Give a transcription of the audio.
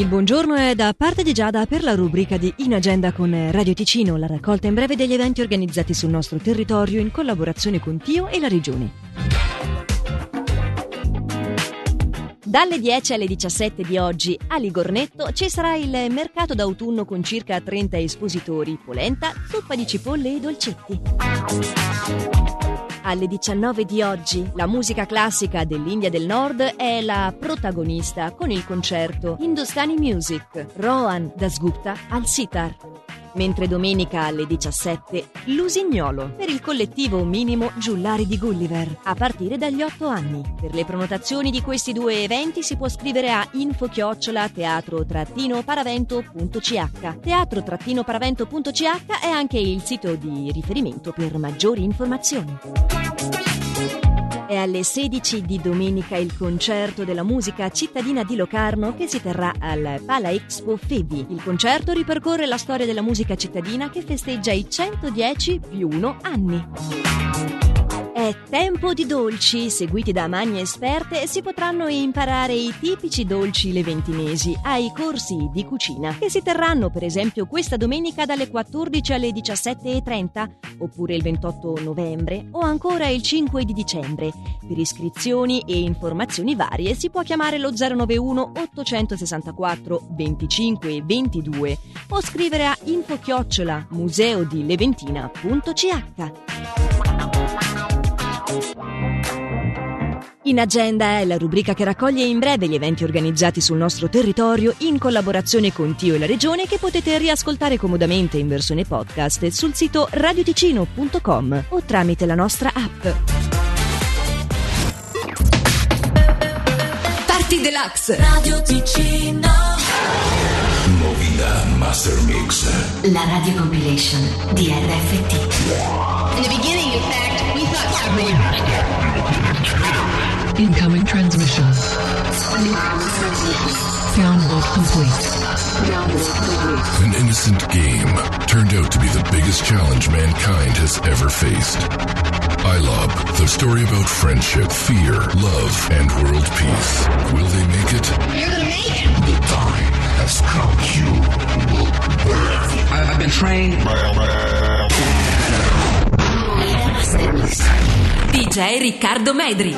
Il buongiorno è da parte di Giada per la rubrica di In Agenda con Radio Ticino, la raccolta in breve degli eventi organizzati sul nostro territorio in collaborazione con Tio e la Regione. Dalle 10 alle 17 di oggi a Ligornetto ci sarà il mercato d'autunno con circa 30 espositori, polenta, zuppa di cipolle e dolcetti. Alle 19 di oggi la musica classica dell'India del Nord è la protagonista con il concerto Hindustani Music Rohan Dasgupta al sitar. Mentre domenica alle 17 Lusignolo per il collettivo minimo Giullari di Gulliver a partire dagli 8 anni. Per le prenotazioni di questi due eventi si può scrivere a info-chiocciola teatro-paravento.ch. Teatro-paravento.ch è anche il sito di riferimento per maggiori informazioni. È alle 16 di domenica il concerto della musica cittadina di Locarno che si terrà al Pala Expo Febi. Il concerto ripercorre la storia della musica cittadina che festeggia i 110 più 1 anni. È tempo di dolci, seguiti da magne esperte si potranno imparare i tipici dolci leventinesi ai corsi di cucina che si terranno per esempio questa domenica dalle 14 alle 17.30 oppure il 28 novembre o ancora il 5 di dicembre. Per iscrizioni e informazioni varie si può chiamare lo 091 864 25 22 o scrivere a info-chiocciola museodileventina.ch. In agenda è la rubrica che raccoglie in breve gli eventi organizzati sul nostro territorio in collaborazione con Tio e la Regione che potete riascoltare comodamente in versione podcast sul sito radioticino.com o tramite la nostra app. Party Deluxe. Radio Ticino. Movida Master Mix. La radio compilation di RFT In the beginning, in fact, Incoming transmission. Download complete. An innocent game turned out to be the biggest challenge mankind has ever faced. iLob, the story about friendship, fear, love, and world peace. DJ Riccardo Medri